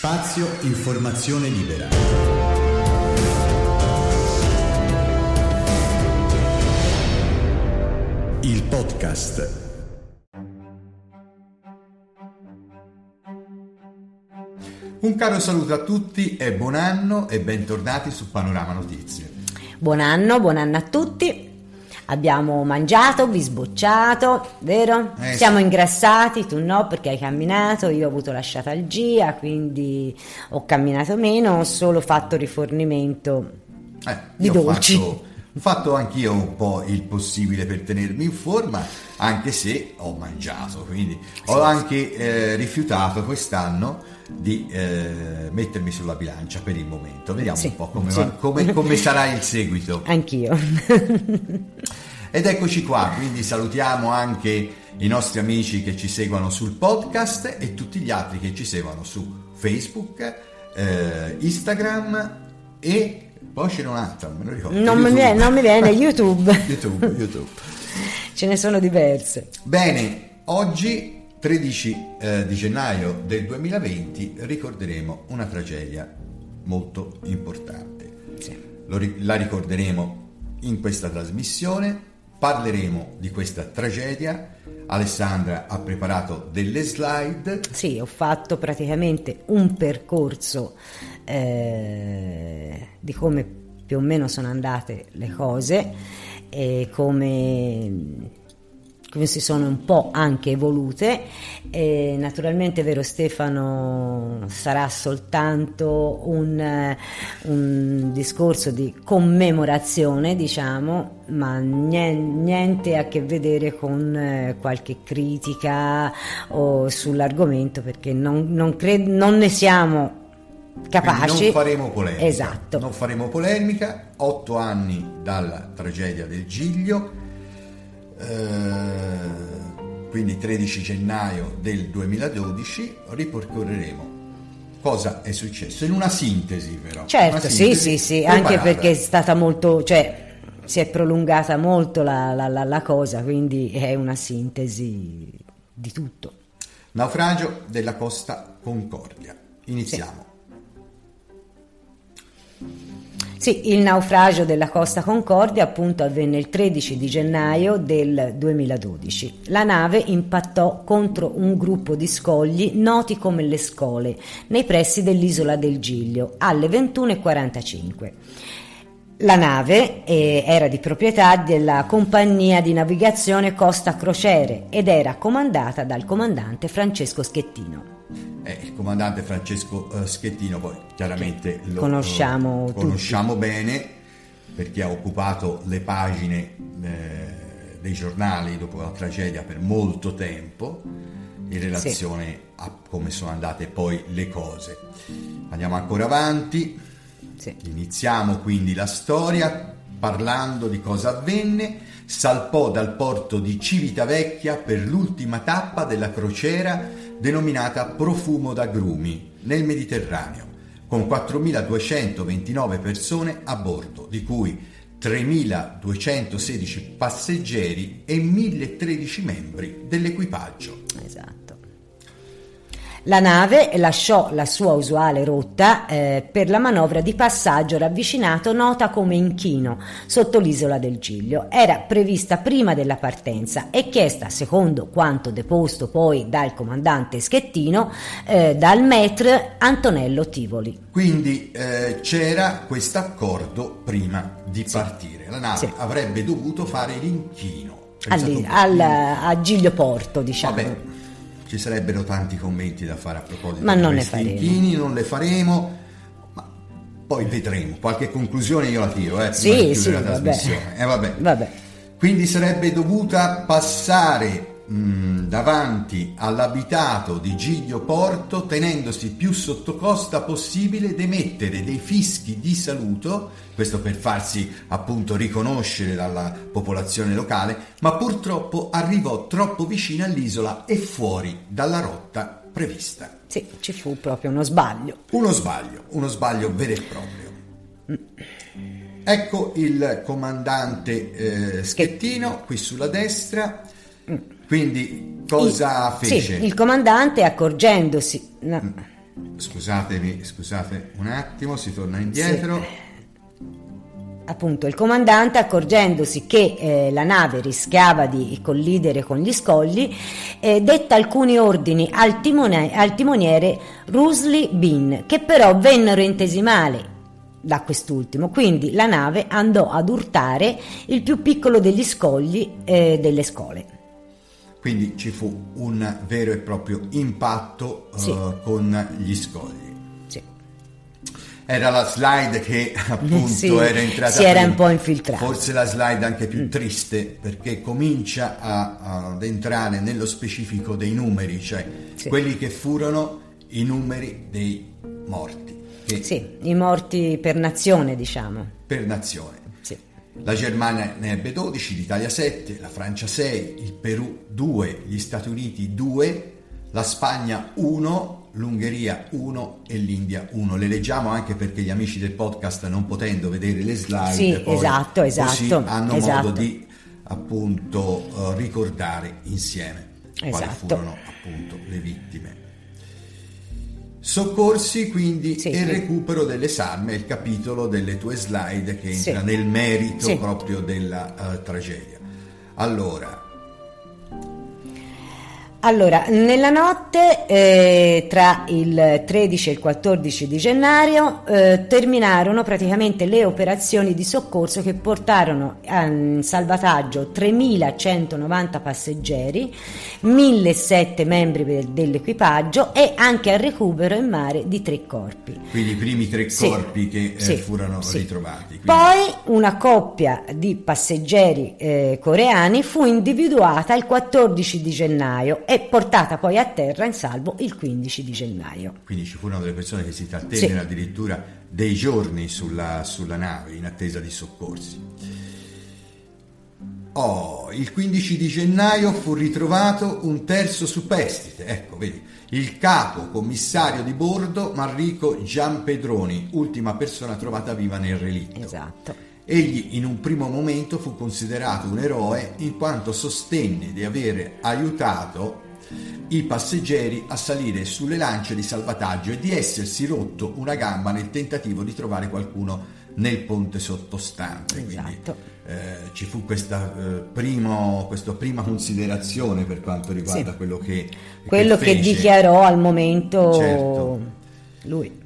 Spazio Informazione Libera. Il podcast. Un caro saluto a tutti e buon anno e bentornati su Panorama Notizie. Buon anno, buon anno a tutti. Abbiamo mangiato, bisbocciato, vero? Eh, Siamo sì. ingrassati, tu no perché hai camminato, io ho avuto la sciatalgia, quindi ho camminato meno, ho solo fatto rifornimento Eh, Di dolci. fatto, fatto anch'io un po' il possibile per tenermi in forma, anche se ho mangiato, quindi ho anche eh, rifiutato quest'anno di eh, mettermi sulla bilancia per il momento. Vediamo Sì, un po' come, sì. va- come- come sarà il seguito. anch'io. Ed eccoci qua, quindi salutiamo anche i nostri amici che ci seguono sul podcast e tutti gli altri che ci seguono su Facebook, eh, Instagram e poi c'era un altro, non me lo ricordo. non, mi viene, non mi viene YouTube, YouTube, YouTube. ce ne sono diverse. Bene, oggi 13 eh, di gennaio del 2020 ricorderemo una tragedia molto importante. Sì. Ri- la ricorderemo in questa trasmissione, parleremo di questa tragedia. Alessandra ha preparato delle slide. Sì, ho fatto praticamente un percorso eh, di come più o meno sono andate le cose e come, come si sono un po' anche evolute. E naturalmente, vero Stefano, sarà soltanto un, un discorso di commemorazione, diciamo, ma nie- niente a che vedere con eh, qualche critica o sull'argomento perché non, non cred- non ne siamo Quindi capaci. non faremo polemica. Esatto. Non faremo polemica. Otto anni dalla tragedia del Giglio, eh, quindi 13 gennaio del 2012, ripercorreremo cosa è successo in una sintesi però. Certo, Una sì, sintesi sì, sì, anche perché è stata molto, cioè si è prolungata molto la, la- la- la cosa, quindi è una sintesi di tutto. Naufragio della Costa Concordia. Iniziamo. Sì, il naufragio della Costa Concordia appunto avvenne il 13 di gennaio del 2012. La nave impattò contro un gruppo di scogli noti come le scole, nei pressi dell'isola del Giglio, alle 21.45. La nave eh, era di proprietà della compagnia di navigazione Costa Crociere ed era comandata dal comandante Francesco Schettino. Eh, il comandante Francesco eh, Schettino, poi chiaramente lo Conosciamo lo conosciamo bene perché ha occupato le pagine eh, dei giornali dopo la tragedia per molto tempo in relazione a come sono andate poi le cose. Andiamo ancora avanti. Sì. Iniziamo quindi la storia parlando di cosa avvenne. Salpò dal porto di Civitavecchia per l'ultima tappa della crociera denominata Profumo d'Agrumi nel Mediterraneo, con 4.229 persone a bordo, di cui 3.216 passeggeri e 1.013 membri dell'equipaggio. Esatto. La nave lasciò la sua usuale rotta eh, per la manovra di passaggio ravvicinato nota come inchino sotto l'isola del Giglio. Era prevista prima della partenza e chiesta, secondo quanto deposto poi dal comandante Schettino, eh, dal maître Antonello Tivoli. Quindi eh, c'era questo accordo prima di partire. La nave Sì. avrebbe dovuto fare l'inchino. Al, al- a Giglio Porto, diciamo. Vabbè, ci sarebbero tanti commenti da fare a proposito Ma di non ne questi inchini, non le faremo, ma poi vedremo. Qualche conclusione io la tiro, eh, prima Sì, di chiudere sì, la vabbè. trasmissione. Eh, vabbè. Vabbè. Quindi sarebbe dovuta passare mh, davanti all'abitato di Giglio Porto tenendosi più sotto costa possibile ed emettere dei fischi di saluto, questo per farsi appunto riconoscere dalla popolazione locale, ma purtroppo arrivò troppo vicino all'isola e fuori dalla rotta prevista. Sì, ci fu proprio uno sbaglio. Uno sbaglio, uno sbaglio vero e proprio. Ecco il comandante eh, Schettino qui sulla destra. Quindi cosa Il- fece? Sì, il comandante accorgendosi... no, Scusatemi, scusate un attimo, si torna indietro. Sì. Appunto il comandante accorgendosi che eh, la nave rischiava di collidere con gli scogli eh, detta alcuni ordini al, timone, al timoniere Rusli Bin che però vennero intesi male da quest'ultimo. Quindi la nave andò ad urtare il più piccolo degli scogli eh, delle scole quindi ci fu un vero e proprio impatto sì. Eh, con gli scogli era la slide che appunto sì, era entrata si era un po' infiltrata forse la slide anche più mm. triste perché comincia a, ad entrare nello specifico dei numeri cioè sì. quelli che furono i numeri dei morti che, sì, i morti per nazione diciamo per nazione. La Germania ne ebbe 12 l'Italia 7 la Francia 6 il Perù 2 gli Stati Uniti 2 la Spagna 1 l'Ungheria 1 e l'India 1. Le leggiamo anche perché gli amici del podcast, non potendo vedere le slide, sì, poi, esatto, esatto, hanno esatto. modo di appunto uh, ricordare insieme esatto. quali furono appunto le vittime. Soccorsi quindi sì, e sì. recupero delle salme, il capitolo delle tue slide che entra nel merito proprio della uh, tragedia. Allora, allora, nella notte eh, tra il 13 e il 14 di gennaio eh, terminarono praticamente le operazioni di soccorso che portarono in salvataggio 3.190 passeggeri, 1.007 membri dell'equipaggio e anche al recupero in mare di tre corpi. Quindi i primi tre corpi sì, che eh, sì, furono sì. ritrovati. Quindi... Poi una coppia di passeggeri eh, coreani fu individuata il 14 di gennaio e portata poi a terra in salvo il 15 di gennaio. Quindi ci furono delle persone che si trattennero sì. addirittura dei giorni sulla, sulla, nave in attesa di soccorsi. Oh, il 15 di gennaio fu ritrovato un terzo superstite, ecco, vedi, il capo commissario di bordo Manrico Giampedroni, ultima persona trovata viva nel relitto. Esatto. Egli in un primo momento fu considerato un eroe in quanto sostenne di avere aiutato i passeggeri a salire sulle lance di salvataggio e di essersi rotto una gamba nel tentativo di trovare qualcuno nel ponte sottostante. Esatto. Quindi eh, ci fu questa, eh, primo, questa prima considerazione per quanto riguarda sì. quello che... Quello che, che, dichiarò al momento certo. lui.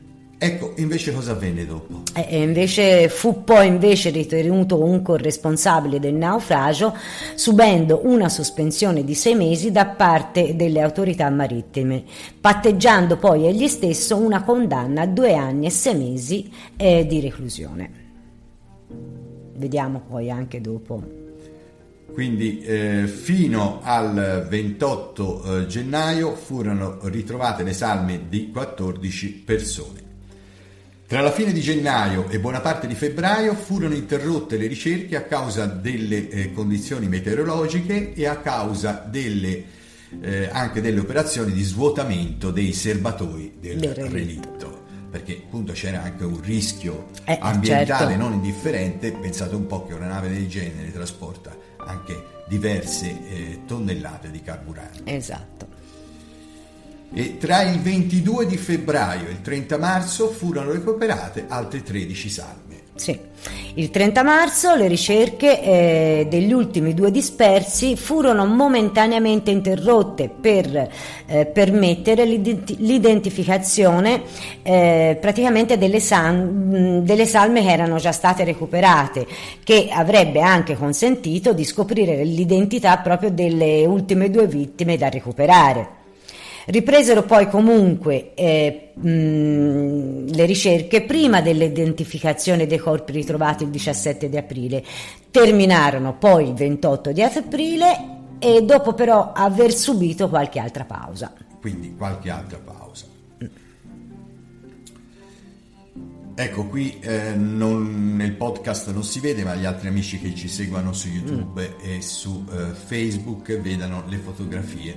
Ecco, invece cosa avvenne dopo? E invece fu poi invece ritenuto un corresponsabile del naufragio, subendo una sospensione di sei mesi da parte delle autorità marittime, patteggiando poi egli stesso una condanna a due anni e sei mesi eh, di reclusione. Vediamo poi anche dopo. Quindi eh, fino al 28 eh, gennaio furono ritrovate le salme di 14 persone. Tra la fine di gennaio e buona parte di febbraio furono interrotte le ricerche a causa delle eh, condizioni meteorologiche e a causa delle, eh, anche delle operazioni di svuotamento dei serbatoi del, del relitto. relitto. Perché appunto c'era anche un rischio eh, ambientale certo. non indifferente. Pensate un po' che una nave del genere trasporta anche diverse eh, tonnellate di carburante. Esatto e tra il 22 di febbraio e il 30 marzo furono recuperate altre 13 salme. Sì. Il 30 marzo le ricerche eh, degli ultimi due dispersi furono momentaneamente interrotte per eh, permettere l'identi- l'identificazione eh, praticamente delle, san- delle salme che erano già state recuperate, che avrebbe anche consentito di scoprire l'identità proprio delle ultime due vittime da recuperare. Ripresero poi comunque eh, mh, le ricerche prima dell'identificazione dei corpi ritrovati il 17 di aprile, terminarono poi il 28 di aprile e dopo però aver subito qualche altra pausa. Quindi qualche altra pausa. Ecco, qui eh, non, nel podcast non si vede, ma gli altri amici che ci seguono su YouTube mm. e su eh, Facebook vedano le fotografie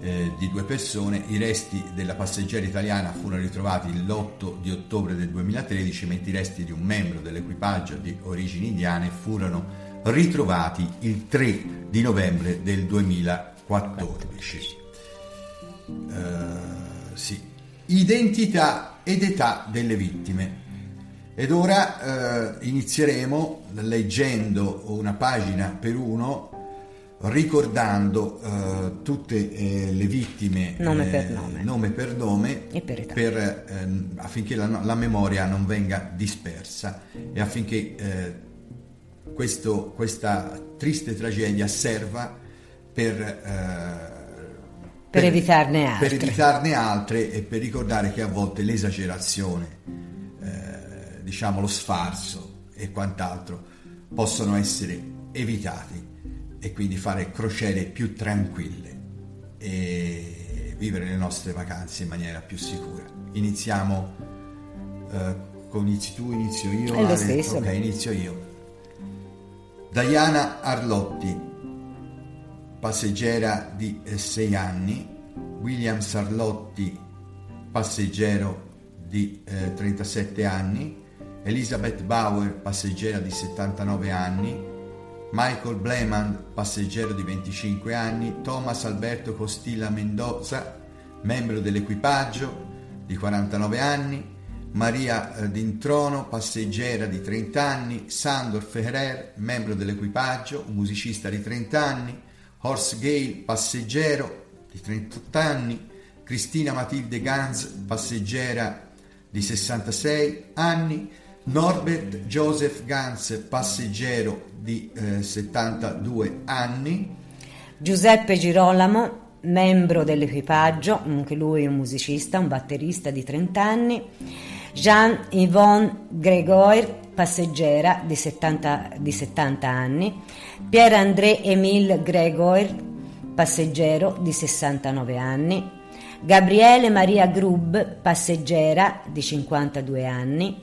eh, di due persone. I resti della passeggera italiana furono ritrovati l'8 di ottobre del 2013, mentre i resti di un membro dell'equipaggio di origini indiane furono ritrovati il 3 di novembre del 2014. Uh, sì. identità ed età delle vittime. Ed ora eh, inizieremo leggendo una pagina per uno ricordando eh, tutte eh, le vittime nome per nome, nome, per nome e per età. Per, eh, affinché la, la, memoria non venga dispersa e affinché eh, questo, questa triste tragedia serva per, eh, per, per, evitarne altre. per evitarne altre e per ricordare che a volte l'esagerazione, eh, diciamo lo sfarzo e quant'altro possono essere evitati e quindi fare crociere più tranquille e vivere le nostre vacanze in maniera più sicura. Iniziamo uh, con inizi tu, inizio io. È lo stesso. Ok, inizio io. Diana Arlotti, passeggera di 6 eh, anni, William Arlotti, passeggero di eh, 37 anni, Elizabeth Bauer, passeggera di 79 anni, Michael Bleman, passeggero di 25 anni, Thomas Alberto Costilla Mendoza, membro dell'equipaggio di 49 anni, Maria eh, Dintrono, passeggera di 30 anni, Sandor Ferrer, membro dell'equipaggio, un musicista di 30 anni, Horst Gale, passeggero di 38 anni, Cristina Matilde Ganz, passeggera di 66 anni, Norbert Joseph Ganz, passeggero di eh, 72 anni. Giuseppe Girolamo, membro dell'equipaggio, anche lui un musicista, un batterista di 30 anni. Jean-Yvonne Grégoire, passeggera di 70, di 70 anni. Pierre-André Émile Grégoire, passeggero di 69 anni. Gabriele Maria Grub, passeggera di 52 anni.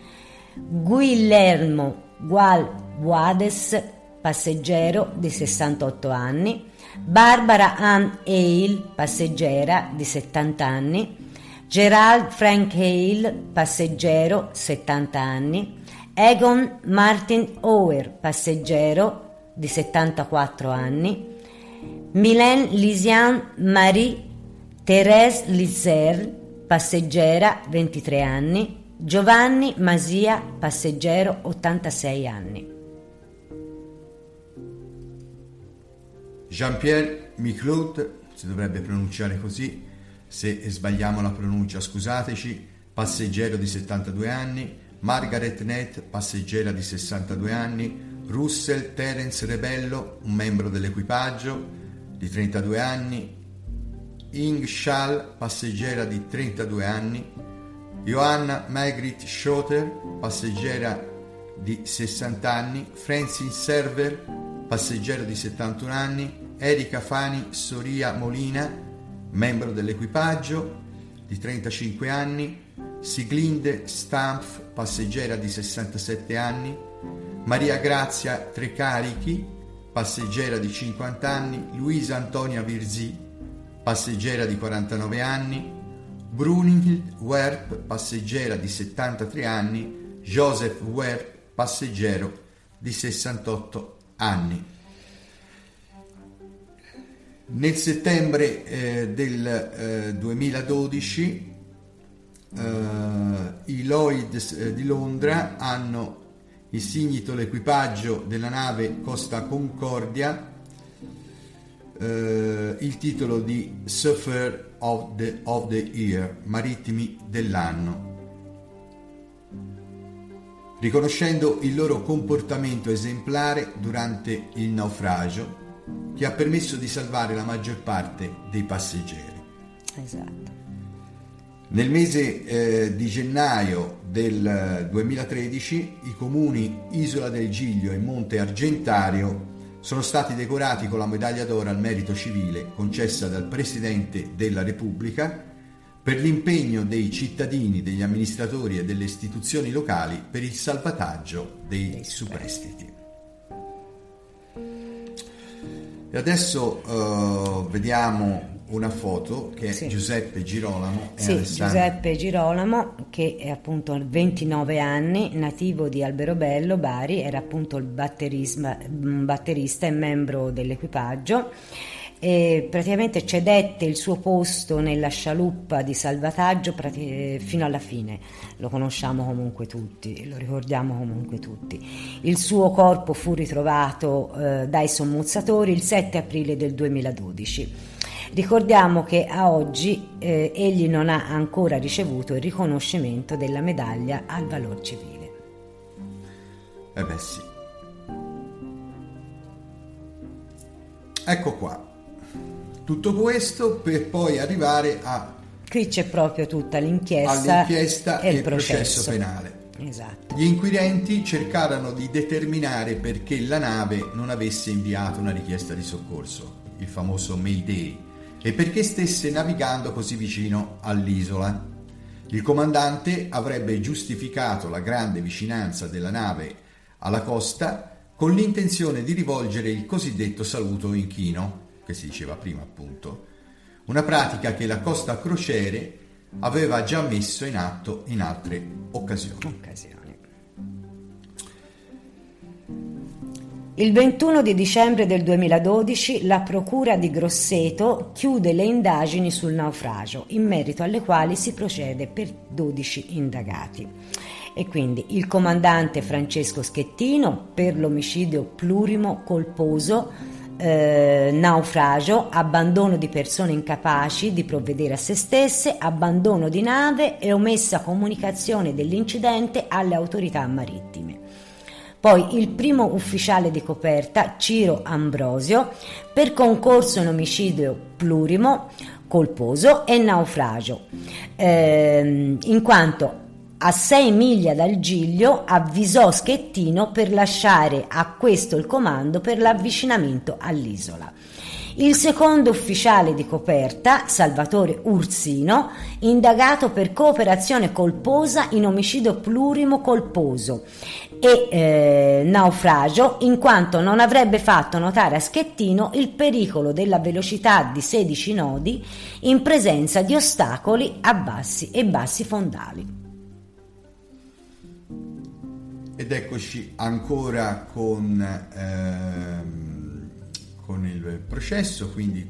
Guillermo Gual Guades, passeggero di 68 anni, Barbara Ann Hale, passeggera di 70 anni, Gerald Frank Hale, passeggero 70 anni, Egon Martin Ower, passeggero di 74 anni, Mylène Lisian Marie Thérèse Lizer, passeggera 23 anni, Giovanni Masia, passeggero, 86 anni. Jean-Pierre Miclaud, si dovrebbe pronunciare così, se sbagliamo la pronuncia scusateci, passeggero di 72 anni, Margaret Nett, passeggera di 62 anni, Russell Terence Rebello, un membro dell'equipaggio di 32 anni, Ing Schall, passeggera di 32 anni, Johanna Margrit Schotter, passeggera di 60 anni, Francis Server, passeggero di 71 anni, Erika Fani Soria Molina, membro dell'equipaggio di 35 anni, Siglinde Stampf, passeggera di 67 anni, Maria Grazia Trecarichi, passeggera di 50 anni, Luisa Antonia Virzi, passeggera di 49 anni, Brunihild Werp, passeggera di 73 anni, Joseph Werp, passeggero di 68 anni. Nel settembre eh, del eh, 2012 eh, i Lloyds eh, di Londra hanno insignito l'equipaggio della nave Costa Concordia eh, il titolo di Surfer of the, of the Year, marittimi dell'anno, riconoscendo il loro comportamento esemplare durante il naufragio che ha permesso di salvare la maggior parte dei passeggeri. Esatto. Nel mese eh, di gennaio del 2013 i comuni Isola del Giglio e Monte Argentario sono stati decorati con la medaglia d'oro al merito civile concessa dal Presidente della Repubblica per l'impegno dei cittadini, degli amministratori e delle istituzioni locali per il salvataggio dei superstiti. E adesso uh, vediamo una foto che è sì. Giuseppe Girolamo sì. Giuseppe Girolamo che è appunto 29 anni, nativo di Alberobello, Bari, era appunto il batterista e membro dell'equipaggio e praticamente cedette il suo posto nella scialuppa di salvataggio fino alla fine. Lo conosciamo comunque tutti, lo ricordiamo comunque tutti. Il suo corpo fu ritrovato eh, dai sommozzatori il 7 aprile del 2012. Ricordiamo che a oggi eh, egli non ha ancora ricevuto il riconoscimento della medaglia al valor civile. Eh beh sì. Ecco qua. Tutto questo per poi arrivare a... Qui c'è proprio tutta l'inchiesta, all'inchiesta e, il processo. processo penale. Esatto. Gli inquirenti cercarono di determinare perché la nave non avesse inviato una richiesta di soccorso, il famoso Mayday, e perché stesse navigando così vicino all'isola. Il comandante avrebbe giustificato la grande vicinanza della nave alla costa con l'intenzione di rivolgere il cosiddetto saluto inchino, che si diceva prima appunto, una pratica che la Costa Crociere aveva già messo in atto in altre occasioni. occasioni. Il 21 di dicembre del 2012 la Procura di Grosseto chiude le indagini sul naufragio, in merito alle quali si procede per 12 indagati. E quindi il comandante Francesco Schettino per l'omicidio plurimo colposo eh, naufragio, abbandono di persone incapaci di provvedere a se stesse, abbandono di nave e omessa comunicazione dell'incidente alle autorità marittime. Poi il primo ufficiale di coperta, Ciro Ambrosio, per concorso in omicidio plurimo, colposo e naufragio, ehm, in quanto a sei miglia dal Giglio avvisò Schettino per lasciare a questo il comando per l'avvicinamento all'isola. Il secondo ufficiale di coperta, Salvatore Ursino, indagato per cooperazione colposa in omicidio plurimo colposo e eh, naufragio, in quanto non avrebbe fatto notare a Schettino il pericolo della velocità di 16 nodi in presenza di ostacoli a bassi e bassi fondali. Ed eccoci ancora con, ehm, con il processo, quindi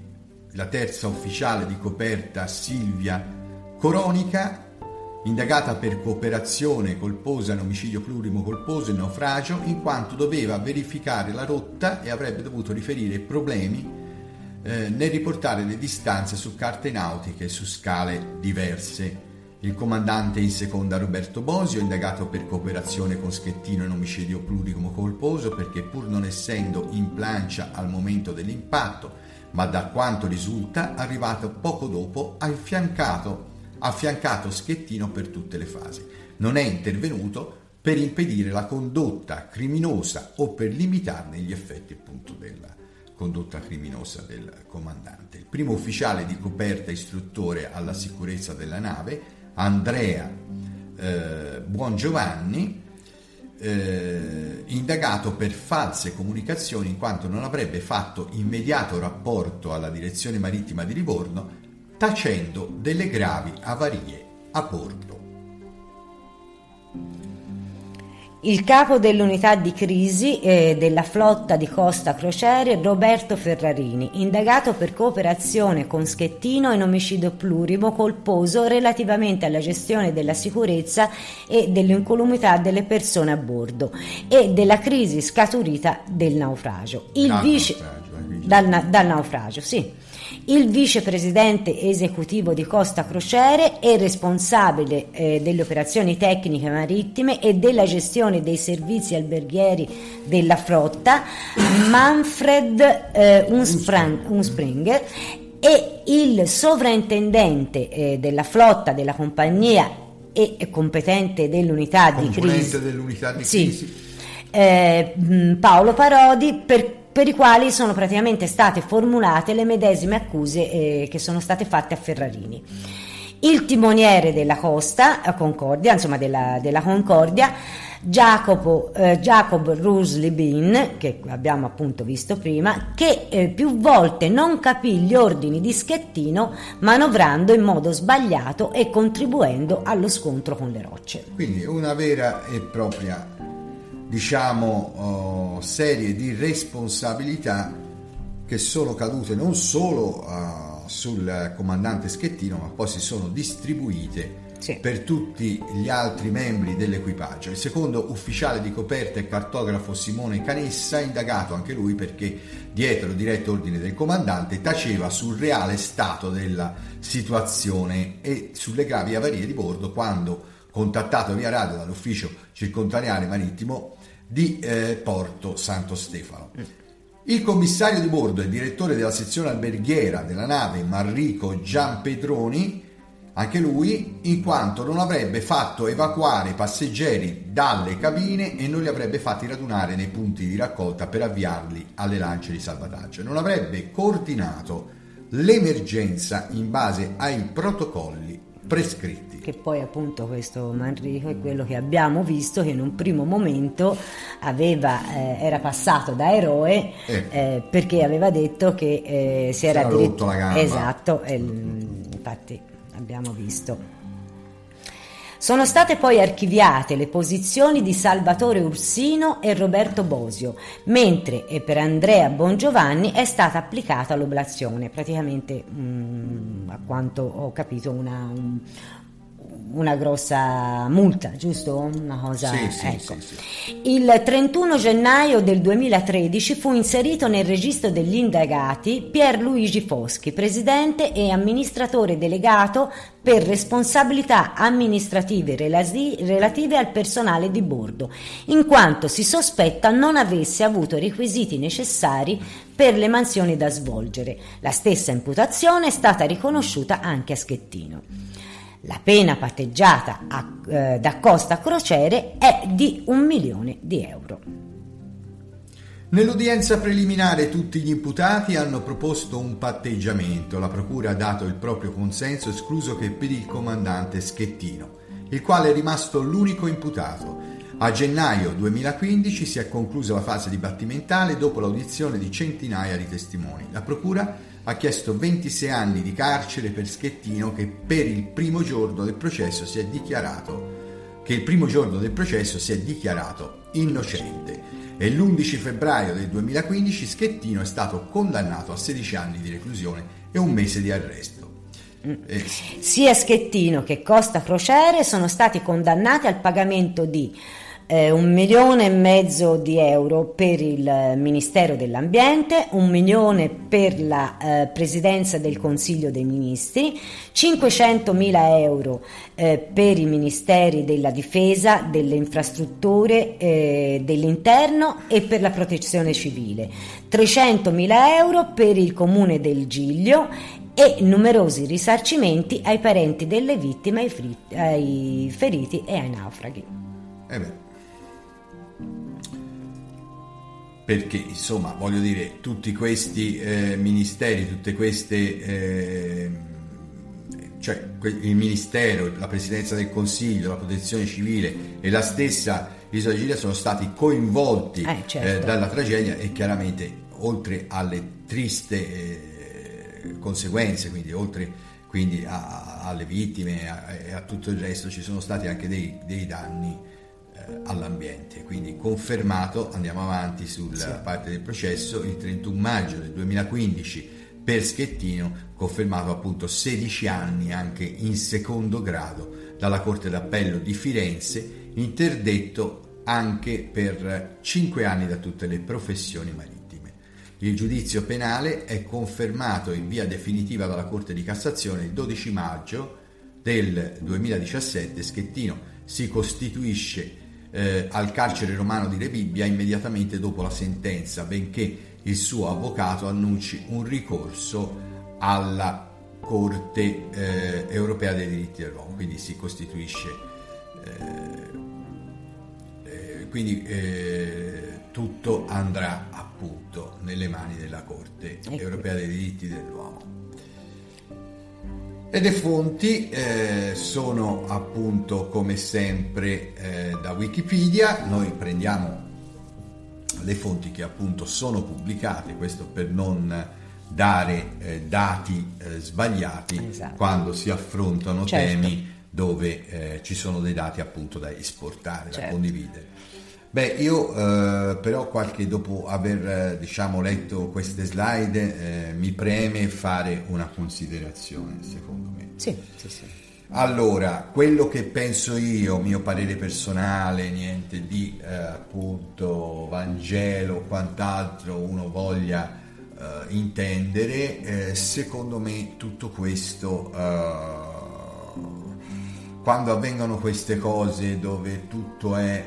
la terza ufficiale di coperta Silvia Coronica, indagata per cooperazione colposa in omicidio plurimo colposo e naufragio, in quanto doveva verificare la rotta e avrebbe dovuto riferire problemi eh, nel riportare le distanze su carte nautiche su scale diverse. Il comandante in seconda Roberto Bosio, indagato per cooperazione con Schettino in omicidio plurimo colposo perché pur non essendo in plancia al momento dell'impatto, ma da quanto risulta arrivato poco dopo, ha affiancato, affiancato Schettino per tutte le fasi. Non è intervenuto per impedire la condotta criminosa o per limitarne gli effetti appunto della condotta criminosa del comandante. Il primo ufficiale di coperta istruttore alla sicurezza della nave Andrea eh, Buongiovanni, eh, indagato per false comunicazioni in quanto non avrebbe fatto immediato rapporto alla direzione marittima di Livorno, tacendo delle gravi avarie a bordo. Il capo dell'unità di crisi eh, della flotta di Costa Crociere, Roberto Ferrarini, indagato per cooperazione con Schettino in omicidio plurimo colposo relativamente alla gestione della sicurezza e dell'incolumità delle persone a bordo e della crisi scaturita del naufragio. Il dal vice... naufragio, eh, dal, dal naufragio, sì il vicepresidente esecutivo di Costa Crociere e responsabile eh, delle operazioni tecniche marittime e della gestione dei servizi alberghieri della flotta, Manfred eh, Unsprang, Unspringer, e il sovrintendente eh, della flotta della compagnia e competente dell'unità di crisi, dell'unità di crisi. Sì, eh, Paolo Parodi per per i quali sono praticamente state formulate le medesime accuse eh, che sono state fatte a Ferrarini. Il timoniere della Costa Concordia, insomma della, della Concordia, Jacopo, eh, Jacob Ruslibin, che abbiamo appunto visto prima, che eh, più volte non capì gli ordini di Schettino manovrando in modo sbagliato e contribuendo allo scontro con le rocce. Quindi una vera e propria diciamo, oh, serie di responsabilità che sono cadute non solo uh, sul comandante Schettino, ma poi si sono distribuite sì. per tutti gli altri membri dell'equipaggio. Il secondo ufficiale di coperta e cartografo Simone Canessa, indagato anche lui perché dietro diretto ordine del comandante taceva sul reale stato della situazione e sulle gravi avarie di bordo quando contattato via radio dall'ufficio circontaneale marittimo di eh, Porto Santo Stefano. Il commissario di bordo e direttore della sezione alberghiera della nave Marrico Gianpedroni anche lui, in quanto non avrebbe fatto evacuare i passeggeri dalle cabine e non li avrebbe fatti radunare nei punti di raccolta per avviarli alle lance di salvataggio. Non avrebbe coordinato l'emergenza in base ai protocolli prescritti. Che poi appunto questo Manrico è quello che abbiamo visto che in un primo momento aveva, eh, era passato da eroe eh. Eh, perché aveva detto che eh, si, era, era rotto la gamba. Esatto, infatti abbiamo visto. Sono state poi archiviate le posizioni di Salvatore Ursino e Roberto Bosio, mentre per Andrea Bongiovanni è stata applicata l'oblazione, praticamente mh, mm, a quanto ho capito una, un, una grossa multa, giusto? Una cosa. Sì, sì, ecco. sì, Il 31 gennaio del 2013 fu inserito nel registro degli indagati Pierluigi Foschi, presidente e amministratore delegato per responsabilità amministrative relative al personale di bordo, in quanto si sospetta non avesse avuto i requisiti necessari per le mansioni da svolgere. La stessa imputazione è stata riconosciuta anche a Schettino. La pena patteggiata a, eh, da Costa Crociere è di un milione di euro. Nell'udienza preliminare tutti gli imputati hanno proposto un patteggiamento. La Procura ha dato il proprio consenso, escluso che per il comandante Schettino, il quale è rimasto l'unico imputato. A gennaio 2015 si è conclusa la fase dibattimentale dopo l'audizione di centinaia di testimoni. La Procura ha chiesto 26 anni di carcere per Schettino che per il primo giorno del processo si è dichiarato che il primo giorno del processo si è dichiarato innocente e l'11 febbraio del 2015 Schettino è stato condannato a 16 anni di reclusione e un mese di arresto. Eh, Sia Schettino che Costa Crociere sono stati condannati al pagamento di eh, un milione e mezzo di euro per il Ministero dell'Ambiente, un milione per la eh, Presidenza del Consiglio dei Ministri, 500 mila euro eh, per i Ministeri della Difesa, delle Infrastrutture, eh, dell'Interno e per la Protezione Civile, 300 mila euro per il Comune del Giglio e numerosi risarcimenti ai parenti delle vittime, ai, fri- ai feriti e ai naufraghi. Eh perché insomma voglio dire tutti questi eh, ministeri, tutte queste eh, cioè il ministero, la presidenza del consiglio, la protezione civile e la stessa Isola Gilia sono stati coinvolti eh, certo. Eh, dalla tragedia e chiaramente oltre alle triste eh, conseguenze, quindi oltre quindi a, alle vittime e a, a, tutto il resto ci sono stati anche dei, dei danni eh, all'ambiente. Quindi confermato, andiamo avanti sulla sì. parte del processo, il 31 maggio del 2015 per Schettino, confermato appunto 16 anni anche in secondo grado dalla Corte d'Appello di Firenze, interdetto anche per 5 anni da tutte le professioni marittime. Il giudizio penale è confermato in via definitiva dalla Corte di Cassazione il 12 maggio del 2017. Schettino si costituisce eh, al carcere romano di Rebibbia immediatamente dopo la sentenza, benché il suo avvocato annunci un ricorso alla Corte eh, europea dei diritti dell'uomo, quindi si costituisce, eh, eh quindi eh, tutto andrà appunto nelle mani della Corte ecco. europea dei diritti dell'uomo. E le fonti eh, sono appunto come sempre eh, da Wikipedia, noi prendiamo le fonti che appunto sono pubblicate, questo per non dare eh, dati eh, sbagliati esatto. quando si affrontano certo. temi dove eh, ci sono dei dati appunto da esportare, certo. da condividere. Beh, io eh, però qualche dopo aver eh, diciamo, letto queste slide eh, mi preme fare una considerazione, secondo me. Sì, sì, sì. Allora, quello che penso io, mio parere personale, niente di eh, appunto Vangelo o quant'altro uno voglia eh, intendere, eh, secondo me tutto questo quando avvengono queste cose dove tutto è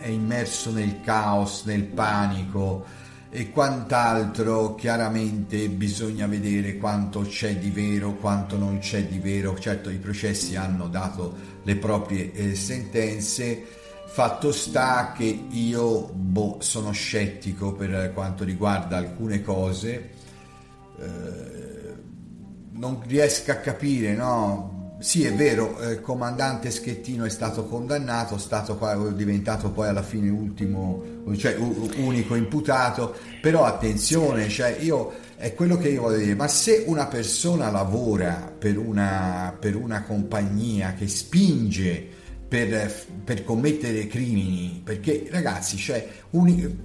è immerso nel caos, nel panico e quant'altro, chiaramente bisogna vedere quanto c'è di vero, quanto non c'è di vero. Certo, i processi hanno dato le proprie eh, sentenze. Fatto sta che io boh, sono scettico per quanto riguarda alcune cose, eh, non riesco a capire, no? Sì, è vero, il eh, comandante Schettino è stato condannato, è stato diventato poi alla fine ultimo, cioè unico imputato, però attenzione, cioè io, è quello che io voglio dire, ma se una persona lavora per una, per una compagnia che spinge per, per, commettere crimini, perché ragazzi, cioè, un,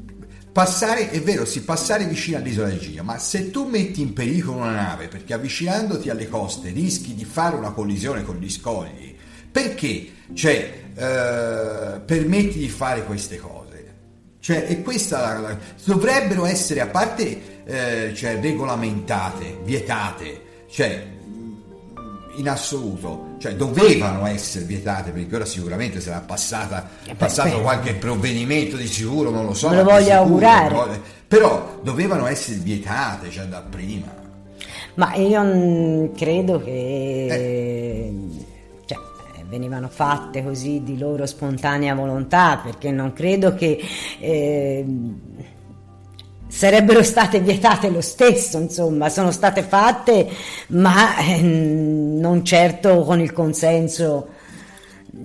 Passare, è vero, sì, passare vicino all'isola di Gia, ma se tu metti in pericolo una nave perché avvicinandoti alle coste rischi di fare una collisione con gli scogli, perché cioè, eh, permetti di fare queste cose? Cioè, e questa la, dovrebbero essere, a parte eh, cioè, regolamentate, vietate, cioè in assoluto, cioè dovevano essere vietate perché ora sicuramente sarà passata, eh, passato qualche provvedimento di sicuro, non lo so. Me lo voglio sicuro, augurare. Però dovevano essere vietate già da prima. Ma io credo che... Eh. Cioè, venivano fatte così di loro spontanea volontà perché non credo che... Eh, sarebbero state vietate lo stesso, insomma, sono state fatte, ma eh, non certo con il consenso.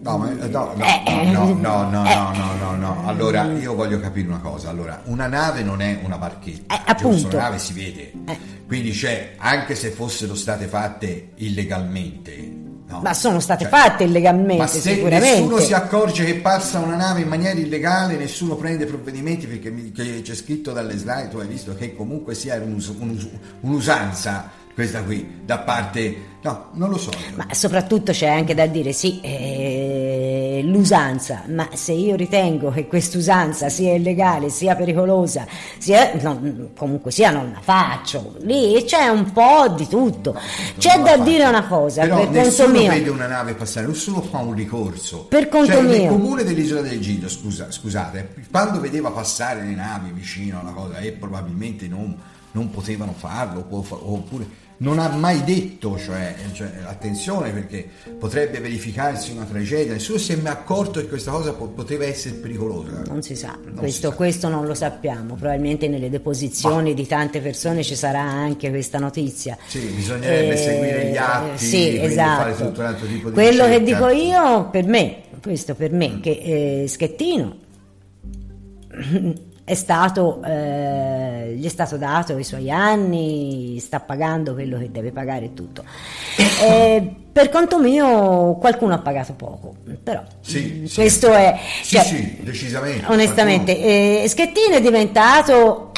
No, ma, no, no, eh, no, no, no, eh, no, no, no, no, Allora, io voglio capire una cosa. Allora, una nave non è una barchetta, eh, appunto. una nave si vede. Eh. Quindi c'è, anche se fossero state fatte illegalmente, No. Ma sono state cioè, fatte illegalmente. Ma se sicuramente. nessuno si accorge che passa una nave in maniera illegale, nessuno prende provvedimenti perché mi, c'è scritto dalle slide, tu hai visto che comunque sia un, un, un'usanza questa qui da parte no non lo so ma soprattutto c'è anche da dire sì eh, l'usanza ma se io ritengo che quest'usanza sia illegale sia pericolosa sia no, comunque sia non la faccio. Lì c'è un po' di tutto. C'è da faccio. dire una cosa però per conto mio. vede una nave passare nessuno fa un ricorso. Per conto cioè, mio. nel comune dell'isola del Giglio scusa, scusate quando vedeva passare le navi vicino a una cosa e probabilmente non non potevano farlo oppure non ha mai detto, cioè, cioè, attenzione perché potrebbe verificarsi una tragedia, nessuno si è mai accorto che questa cosa poteva essere pericolosa. Non si sa, non questo, si sa. questo, non lo sappiamo, probabilmente nelle deposizioni bah. di tante persone ci sarà anche questa notizia. Sì, bisognerebbe eh, seguire gli atti, sì, esatto. fare tutto un altro tipo di Quello ricerca. che dico io, per me, questo per me, mm. che eh, Schettino è stato, eh, gli è stato dato i suoi anni, sta pagando quello che deve pagare e tutto. Eh, per conto mio qualcuno ha pagato poco, però sì, questo sì. è... Cioè, sì, sì, decisamente. Onestamente, eh, Schettino è diventato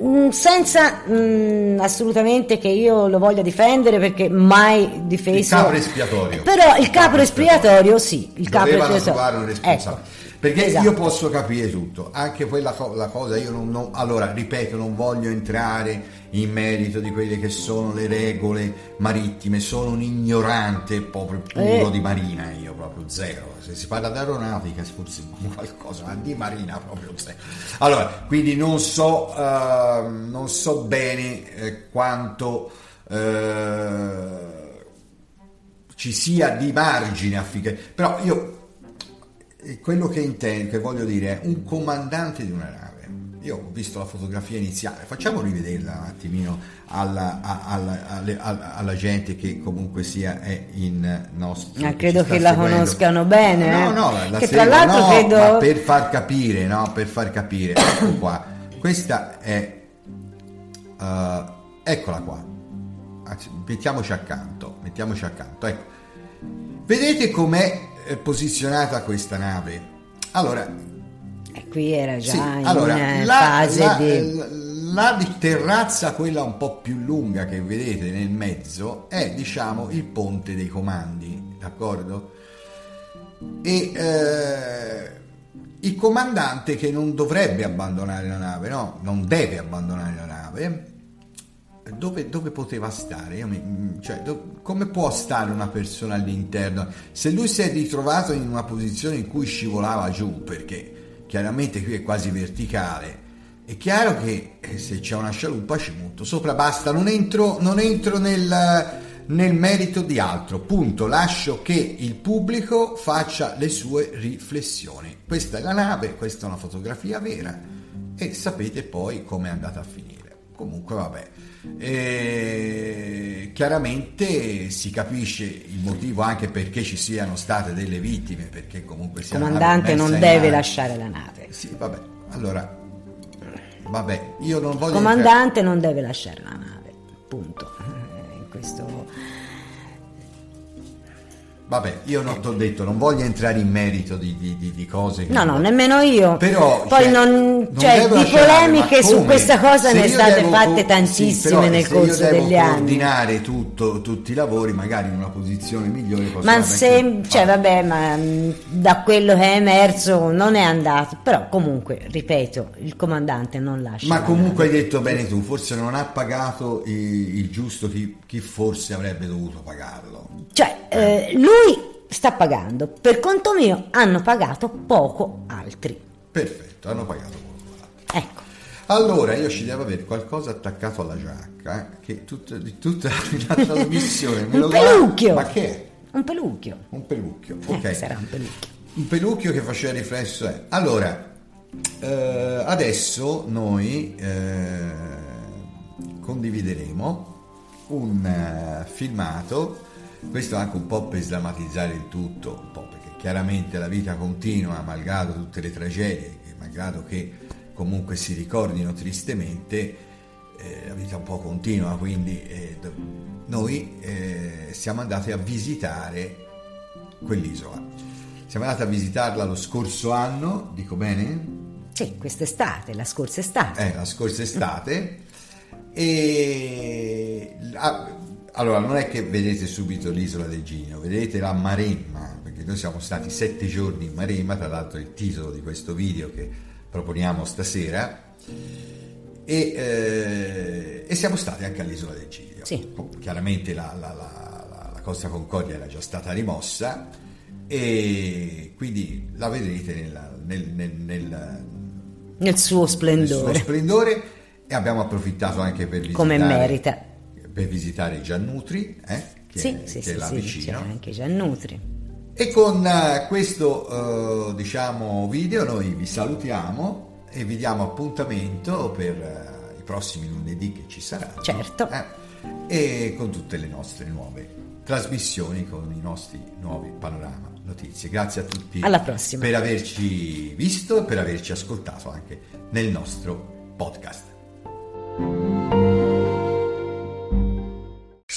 mm, senza mh, mm, assolutamente che io lo voglia difendere perché mai difeso il capo espiatorio però il, il capo espiatorio sì il capo espiatorio trovare un responsabile ecco. Perché esatto. io posso capire tutto, anche quella la cosa, io non, non, allora ripeto, non voglio entrare in merito di quelle che sono le regole marittime, sono un ignorante proprio puro eh. di marina, io proprio zero. Se si parla di aeronautica forse qualcosa, ma di marina proprio zero. Allora, quindi non so, uh, non so bene eh, quanto... Uh, ci sia di margine affinché però io quello che intendo, che voglio dire è un comandante di una nave. Io ho visto la fotografia iniziale, facciamo rivederla un attimino alla, alla, alla, alla gente che comunque sia è in nostro. Ah, credo che la seguendo. conoscano bene. No, eh? no, la, che tra l'altro no, credo... per far capire, no, per far capire, ecco qua. Questa è, uh, eccola qua. Mettiamoci accanto, mettiamoci accanto. Ecco. Vedete com'è è posizionata questa nave? Allora, qui era già sì, in allora, la, fase la, di... la, la terrazza, quella un po' più lunga che vedete nel mezzo, è diciamo il ponte dei comandi, d'accordo? E eh, il comandante che non dovrebbe abbandonare la nave, no, non deve abbandonare la nave, dove, dove, poteva stare? Mi, cioè, do, come può stare una persona all'interno? Se lui si è ritrovato in una posizione in cui scivolava giù, perché chiaramente qui è quasi verticale, è chiaro che eh, se c'è una scialuppa ci monto sopra, basta, non entro, non entro nel, nel merito di altro, punto, lascio che il pubblico faccia le sue riflessioni. Questa è la nave, questa è una fotografia vera e sapete poi come è andata a finire. Comunque vabbè. E chiaramente si capisce il motivo anche perché ci siano state delle vittime, perché comunque il comandante non deve lasciare la nave. Sì, vabbè. Allora, vabbè, io non voglio. Il comandante entrare... non deve lasciare la nave, punto. In questo Vabbè, io non ti ho detto, non voglio entrare in merito di, di, di, di cose. no, no, nemmeno io. Però, Poi cioè, non, cioè, di polemiche su questa cosa se ne state devo, fatte tantissime sì, nel corso degli anni. coordinare tutto, tutti i lavori, magari in una posizione migliore. Ma se, cioè, vabbè, ma mm, da quello che è emerso non è andato. Però comunque, ripeto, il comandante non lascia. Ma comunque hai detto bene tu, forse non ha pagato il, il giusto chi, chi forse avrebbe dovuto pagarlo. Cioè, eh, lui sta pagando, per conto mio hanno pagato poco altri. Perfetto, hanno pagato poco altri. Ecco. Allora, io ci devo avere qualcosa attaccato alla giacca, eh, che tut, di tutta la trasmissione Un pelucchio! Ma che è? Un pelucchio. Un pelucchio, eh, ok. sarà un pelucchio. Un pelucchio che faceva riflesso è... Allora, eh, adesso noi eh, condivideremo un uh, filmato questo anche un po' per sdrammatizzare il tutto, un po' perché chiaramente la vita continua, malgrado tutte le tragedie, malgrado che comunque si ricordino tristemente, eh, la vita un po' continua, quindi eh, noi eh, siamo andati a visitare quell'isola. Siamo andati a visitarla lo scorso anno, dico bene? Sì, quest'estate, la scorsa estate. Eh, la scorsa estate. e allora, non è che vedete subito l'isola del Ginio, vedete la Maremma, perché noi siamo stati sette giorni in Maremma, tra l'altro il titolo di questo video che proponiamo stasera, e, eh, e siamo stati anche all'isola del Giglio. Sì. Chiaramente la, la, la, la, Costa Concordia era già stata rimossa e quindi la vedrete nella, nel, nel, nel, nel, suo splendore. nel suo splendore e abbiamo approfittato anche per visitare... Come merita per visitare Giannutri, eh, che, sì, è, sì, che sì, è là sì, vicino. C'è anche Giannutri. E con uh, questo uh, diciamo, video noi vi salutiamo e vi diamo appuntamento per uh, i prossimi lunedì che ci saranno. Certo. Eh, e con tutte le nostre nuove trasmissioni, con i nostri nuovi panorama notizie. Grazie a tutti Alla prossima. per averci visto e per averci ascoltato anche nel nostro podcast.